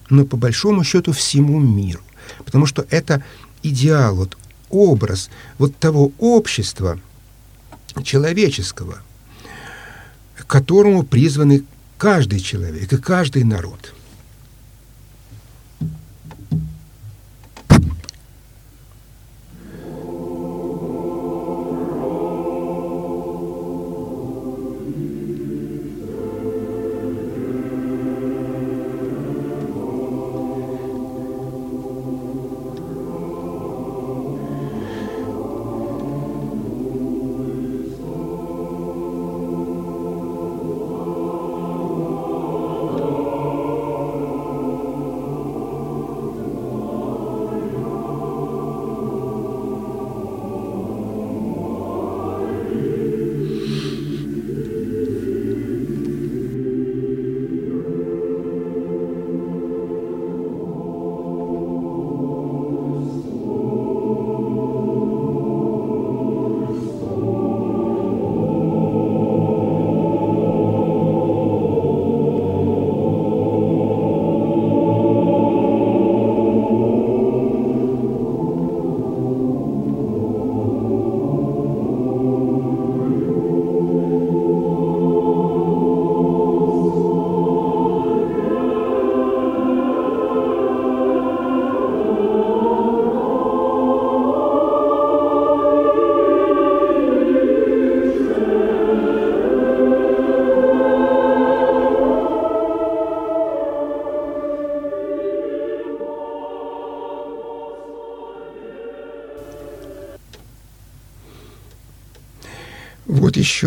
но по большому счету всему миру. Потому что это идеал, вот образ вот того общества человеческого, которому призваны каждый человек и каждый народ.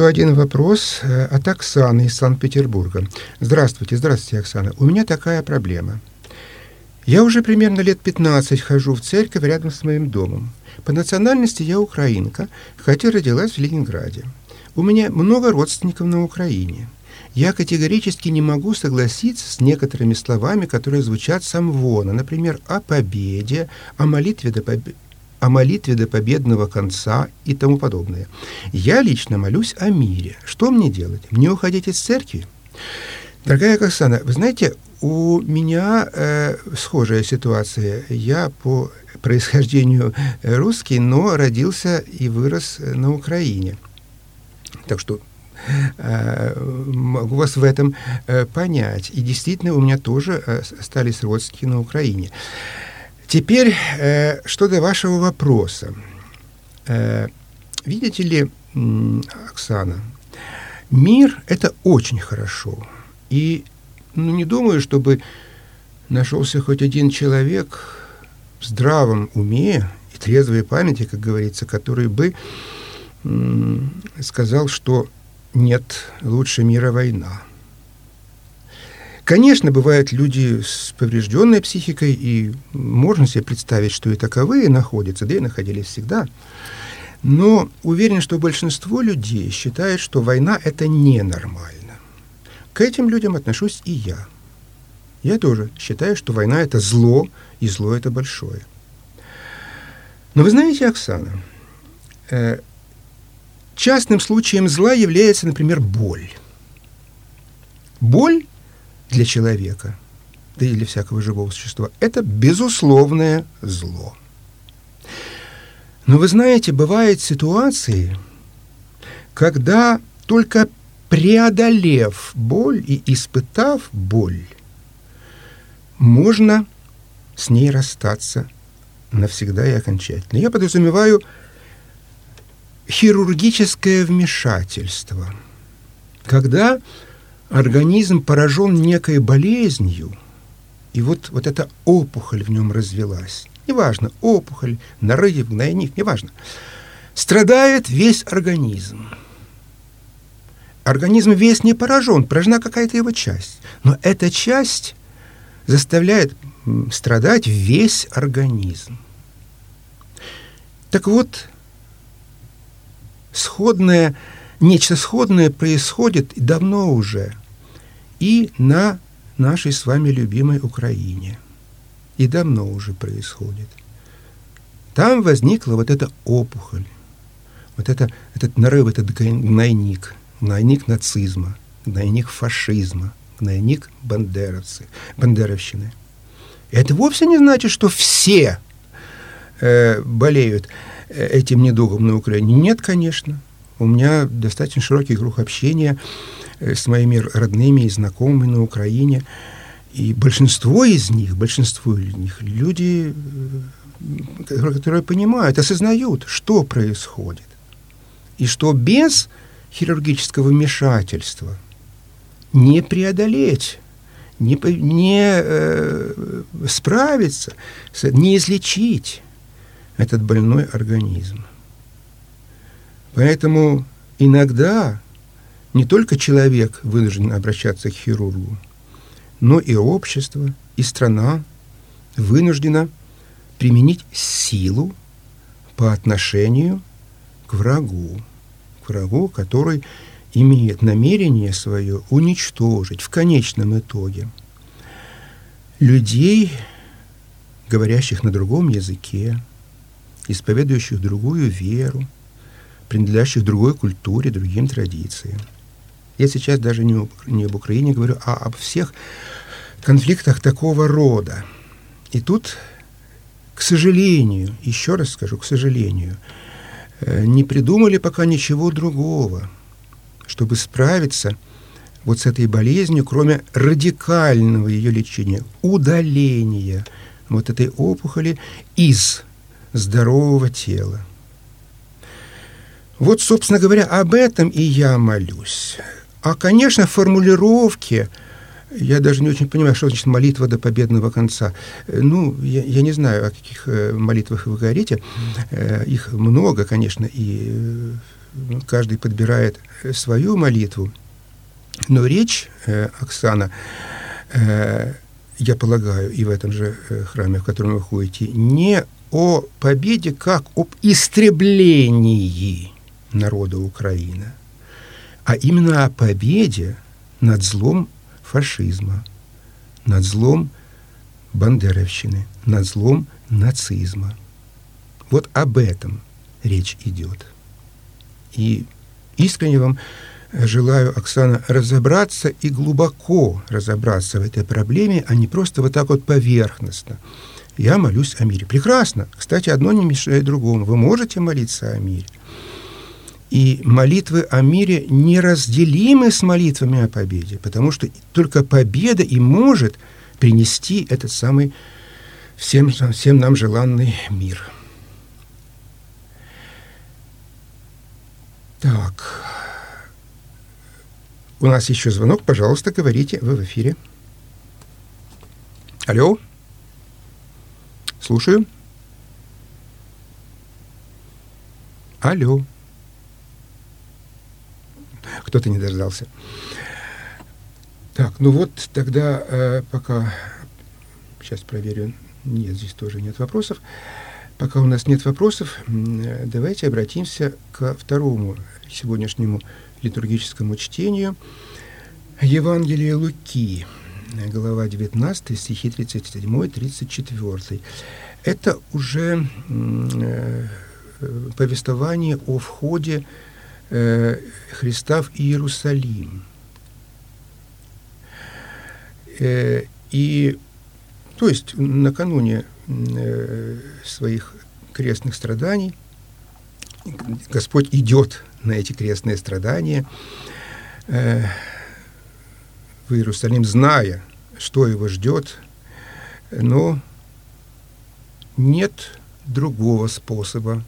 Еще один вопрос э, от Оксаны из Санкт-Петербурга. Здравствуйте, здравствуйте, Оксана. У меня такая проблема. Я уже примерно лет 15 хожу в церковь рядом с моим домом. По национальности я украинка, хотя родилась в Ленинграде. У меня много родственников на Украине. Я категорически не могу согласиться с некоторыми словами, которые звучат с Амвона, например, о победе, о молитве до, победы о молитве до победного конца и тому подобное. Я лично молюсь о мире. Что мне делать? Мне уходить из церкви? Дорогая Оксана, вы знаете, у меня э, схожая ситуация. Я по происхождению русский, но родился и вырос на Украине. Так что э, могу вас в этом э, понять. И действительно, у меня тоже э, остались родственники на Украине. Теперь, э, что до вашего вопроса. Э, видите ли, Оксана, мир – это очень хорошо. И ну, не думаю, чтобы нашелся хоть один человек в здравом уме и трезвой памяти, как говорится, который бы сказал, что нет лучше мира война. Конечно, бывают люди с поврежденной психикой, и можно себе представить, что и таковые находятся, да и находились всегда. Но уверен, что большинство людей считает, что война – это ненормально. К этим людям отношусь и я. Я тоже считаю, что война – это зло, и зло – это большое. Но вы знаете, Оксана, э, частным случаем зла является, например, боль. Боль для человека, да и для всякого живого существа, это безусловное зло. Но вы знаете, бывают ситуации, когда только преодолев боль и испытав боль, можно с ней расстаться навсегда и окончательно. Я подразумеваю хирургическое вмешательство, когда организм поражен некой болезнью, и вот, вот эта опухоль в нем развелась. Неважно, опухоль, нарыв, гнойник, неважно. Страдает весь организм. Организм весь не поражен, поражена какая-то его часть. Но эта часть заставляет страдать весь организм. Так вот, сходное, нечто сходное происходит давно уже – и на нашей с вами любимой Украине. И давно уже происходит. Там возникла вот эта опухоль, вот это, этот нарыв, этот гнойник, гнойник нацизма, гнойник фашизма, гнойник бандеровцы, бандеровщины. Это вовсе не значит, что все э, болеют э, этим недугом на Украине. Нет, конечно. У меня достаточно широкий круг общения с моими родными и знакомыми на Украине. И большинство из них, большинство из них люди, э, которые понимают, осознают, что происходит. И что без хирургического вмешательства не преодолеть, не, не э, справиться, не излечить этот больной организм. Поэтому иногда не только человек вынужден обращаться к хирургу, но и общество, и страна вынуждена применить силу по отношению к врагу, к врагу, который имеет намерение свое уничтожить в конечном итоге людей, говорящих на другом языке, исповедующих другую веру, принадлежащих другой культуре, другим традициям. Я сейчас даже не, не об Украине говорю, а об всех конфликтах такого рода. И тут, к сожалению, еще раз скажу, к сожалению, э, не придумали пока ничего другого, чтобы справиться вот с этой болезнью, кроме радикального ее лечения, удаления вот этой опухоли из здорового тела. Вот, собственно говоря, об этом и я молюсь. А, конечно, формулировки, я даже не очень понимаю, что значит молитва до победного конца. Ну, я, я не знаю, о каких э, молитвах вы говорите. Э, их много, конечно, и э, каждый подбирает свою молитву. Но речь, Оксана, я полагаю, и в этом же храме, в котором вы ходите, не о победе как об истреблении народа Украины, а именно о победе над злом фашизма, над злом бандеровщины, над злом нацизма. Вот об этом речь идет. И искренне вам желаю, Оксана, разобраться и глубоко разобраться в этой проблеме, а не просто вот так вот поверхностно – я молюсь о мире. Прекрасно. Кстати, одно не мешает другому. Вы можете молиться о мире. И молитвы о мире неразделимы с молитвами о победе, потому что только победа и может принести этот самый всем, всем нам желанный мир. Так. У нас еще звонок. Пожалуйста, говорите. Вы в эфире. Алло. Слушаю. Алло. Кто-то не дождался. Так, ну вот тогда э, пока... Сейчас проверю. Нет, здесь тоже нет вопросов. Пока у нас нет вопросов, э, давайте обратимся ко второму сегодняшнему литургическому чтению. Евангелие Луки глава 19, стихи 37-34. Это уже э, повествование о входе э, Христа в Иерусалим. Э, и, то есть, накануне э, своих крестных страданий Господь идет на эти крестные страдания, э, в Иерусалим, зная, что его ждет, но нет другого способа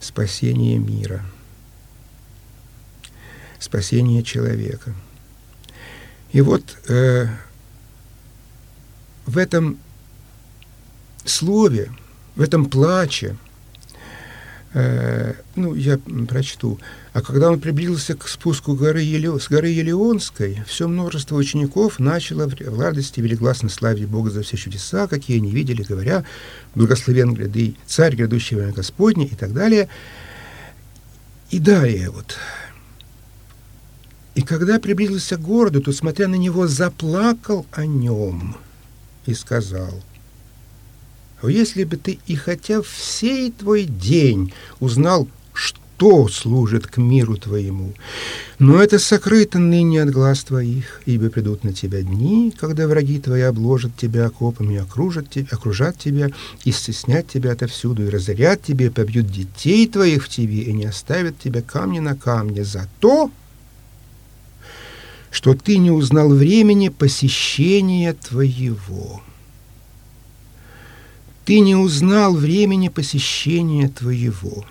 спасения мира, спасения человека. И вот э, в этом слове, в этом плаче, э, ну, я прочту. А когда он приблизился к спуску горы Еле... с горы Елеонской, все множество учеников начало в радости велигласно славить Бога за все чудеса, какие они видели, говоря, благословен гряды, царь грядущего Господня и так далее. И далее вот. И когда приблизился к городу, то, смотря на него, заплакал о нем и сказал – если бы ты и хотя в сей твой день узнал, что служит к миру твоему, но это сокрыто ныне от глаз твоих, ибо придут на тебя дни, когда враги твои обложат тебя окопами, окружат тебя, окружат тебя, и стеснят тебя отовсюду, и разорят тебе, побьют детей твоих в тебе, и не оставят тебя камня на камне. За то, что ты не узнал времени посещения твоего. Ты не узнал времени посещения твоего.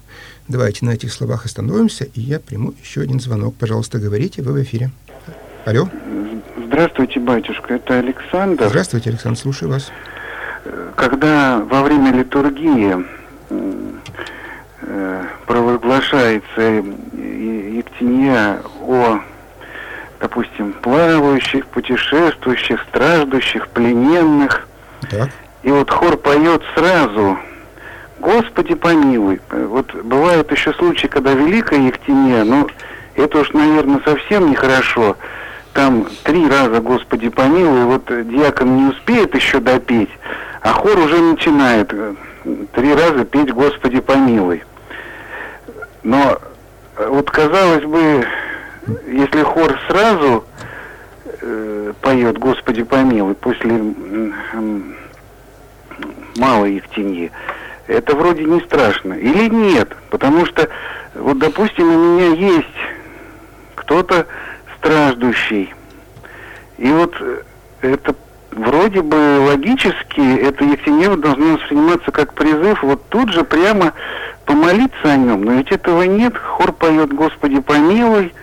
Давайте на этих словах остановимся, и я приму еще один звонок. Пожалуйста, говорите, вы в эфире. Алло. Здравствуйте, батюшка, это Александр. Здравствуйте, Александр, слушаю вас. Когда во время литургии э, провозглашается Ектения о, допустим, плавающих, путешествующих, страждущих, плененных, так. и вот хор поет сразу Господи помилуй. Вот бывают еще случаи, когда Великая Ектения, ну, это уж, наверное, совсем нехорошо. Там три раза Господи помилуй, вот диакон не успеет еще допеть, а хор уже начинает э, три раза петь Господи помилуй. Но э, вот казалось бы, если хор сразу э, поет Господи помилуй после э, малой Евтиньи, это вроде не страшно. Или нет? Потому что, вот, допустим, у меня есть кто-то страждущий. И вот э, это вроде бы логически, это Ефимева должно восприниматься как призыв вот тут же прямо помолиться о нем. Но ведь этого нет. Хор поет «Господи, помилуй»,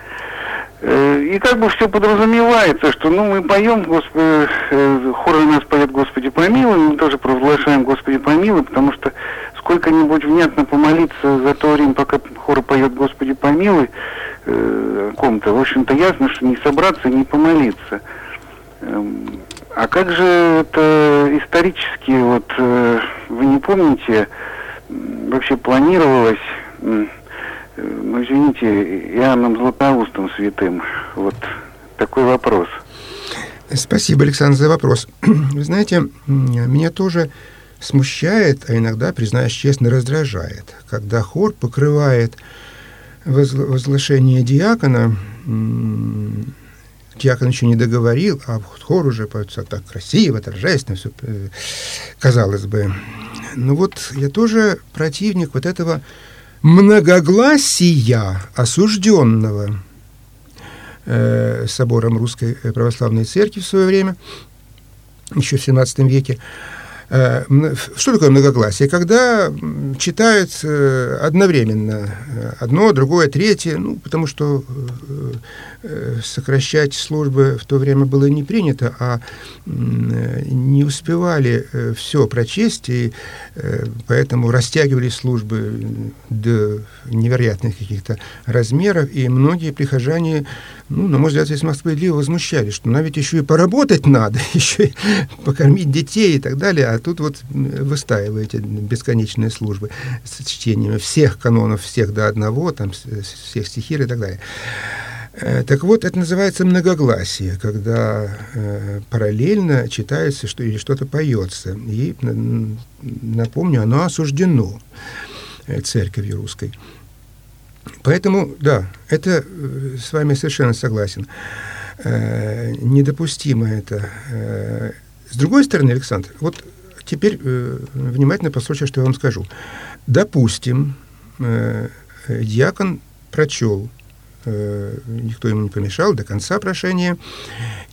и как бы все подразумевается, что ну мы поем, Господи, э, хор у нас поет Господи помилуй, мы тоже провозглашаем Господи помилуй, потому что сколько-нибудь внятно помолиться за то время, пока хор поет Господи помилуй, э, ком-то, в общем-то ясно, что не собраться, не помолиться. Эм, а как же это исторически, вот э, вы не помните, вообще планировалось ну, извините, Иоанном Златоустом святым. Вот такой вопрос. Спасибо, Александр, за вопрос. Вы знаете, меня тоже смущает, а иногда, признаюсь честно, раздражает, когда хор покрывает возглашение диакона, диакон еще не договорил, а хор уже поется так красиво, торжественно, все, э, казалось бы. Ну вот я тоже противник вот этого многогласия осужденного э, собором Русской Православной Церкви в свое время, еще в XVII веке, что такое многогласие? Когда читают э, одновременно э, одно, другое, третье, ну, потому что сокращать службы в то время было не принято, а не успевали все прочесть, и поэтому растягивали службы до невероятных каких-то размеров, и многие прихожане, ну, на мой взгляд, весьма справедливо возмущались, что нам ведь еще и поработать надо, еще и покормить детей и так далее, а тут вот выстаиваете бесконечные службы с чтением всех канонов, всех до одного, там, всех стихир и так далее. Э, так вот, это называется многогласие, когда э, параллельно читается что, или что-то поется. И, напомню, оно осуждено э, церковью русской. Поэтому, да, это э, с вами совершенно согласен. Э, недопустимо это. С другой стороны, Александр, вот теперь э, внимательно послушайте, что я вам скажу. Допустим, э, диакон прочел, э, никто ему не помешал, до конца прошения,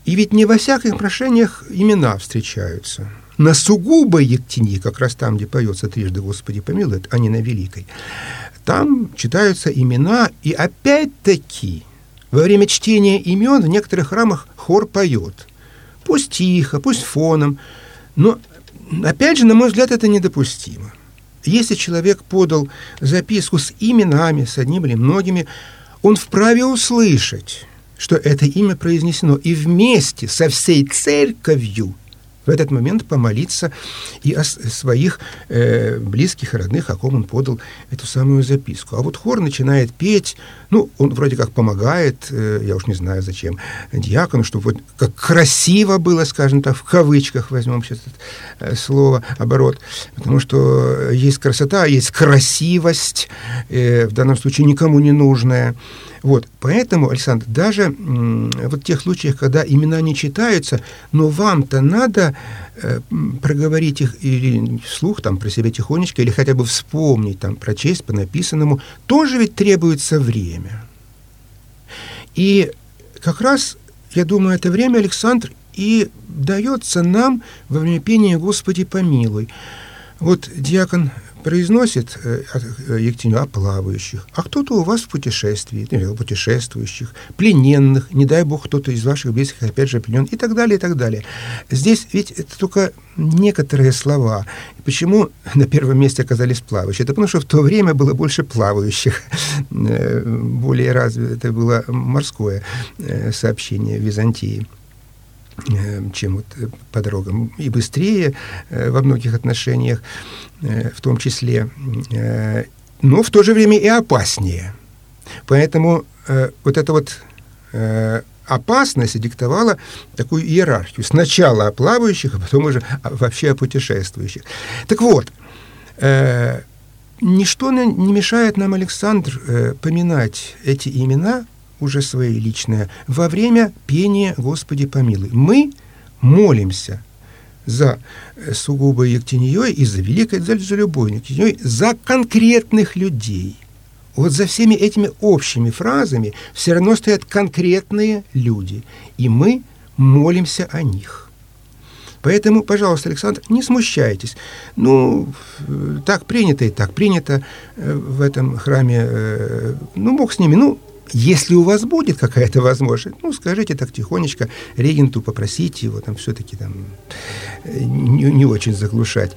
и ведь не во всяких прошениях имена встречаются. На сугубой ектине, как раз там, где поется трижды «Господи помилуй», а не на великой, там читаются имена, и опять-таки во время чтения имен в некоторых храмах хор поет. Пусть тихо, пусть фоном, но Опять же, на мой взгляд, это недопустимо. Если человек подал записку с именами, с одним или многими, он вправе услышать, что это имя произнесено, и вместе со всей церковью в этот момент помолиться и о своих э, близких, родных, о ком он подал эту самую записку. А вот хор начинает петь, ну, он вроде как помогает, э, я уж не знаю зачем, диакону, чтобы вот как красиво было, скажем так, в кавычках возьмем сейчас это э, слово, оборот, потому что есть красота, есть красивость, э, в данном случае никому не нужная. Вот, поэтому, Александр, даже вот в тех случаях, когда имена не читаются, но вам-то надо э, проговорить их или вслух, там, про себя тихонечко, или хотя бы вспомнить, там, прочесть по написанному, тоже ведь требуется время. И как раз я думаю, это время, Александр, и дается нам во время пения «Господи, помилуй». Вот диакон произносит э, э, Ектеню о плавающих, а кто-то у вас в путешествии, например, путешествующих, плененных, не дай бог кто-то из ваших близких опять же пленен, и так далее, и так далее. Здесь ведь это только некоторые слова. Почему на первом месте оказались плавающие? Это потому что в то время было больше плавающих, э, более развито это было морское сообщение в Византии чем вот по дорогам, и быстрее во многих отношениях. Э, в том числе, э, но в то же время и опаснее. Поэтому э, вот эта вот опасность диктовала такую иерархию. Сначала о плавающих, а потом уже вообще о путешествующих. Так вот, ничто не мешает нам, Александр, поминать эти имена, уже свои личные, во время пения «Господи помилуй». Мы молимся за э, сугубо Ектиньей и за великой, за, за любой Ектиньей, за конкретных людей. Вот за всеми этими общими фразами все равно стоят конкретные люди, и мы молимся о них. Поэтому, пожалуйста, Александр, не смущайтесь. Ну, так принято и так принято э, в этом храме. Э, ну, Бог с ними. Ну, если у вас будет какая-то возможность, ну, скажите так тихонечко регенту, попросите его там все-таки там не, не очень заглушать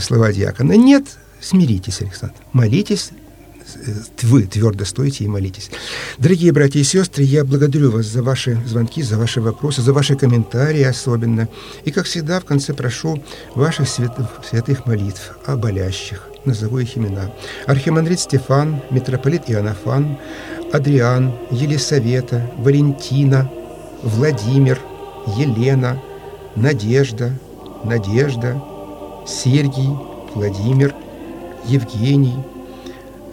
слова диакона. Нет, смиритесь, Александр, молитесь, вы твердо стоите и молитесь. Дорогие братья и сестры, я благодарю вас за ваши звонки, за ваши вопросы, за ваши комментарии особенно. И, как всегда, в конце прошу ваших святых, святых молитв о болящих. Назову их имена. Архимандрит Стефан, митрополит Иоаннафан, Адриан, Елисавета, Валентина, Владимир, Елена, Надежда, Надежда, Сергий, Владимир, Евгений,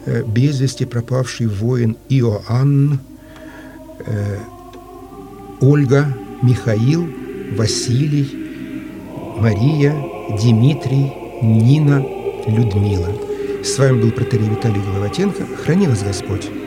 э, без вести пропавший воин Иоанн, э, Ольга, Михаил, Василий, Мария, Дмитрий, Нина, Людмила. С вами был протерей Виталий Головатенко. Храни вас Господь!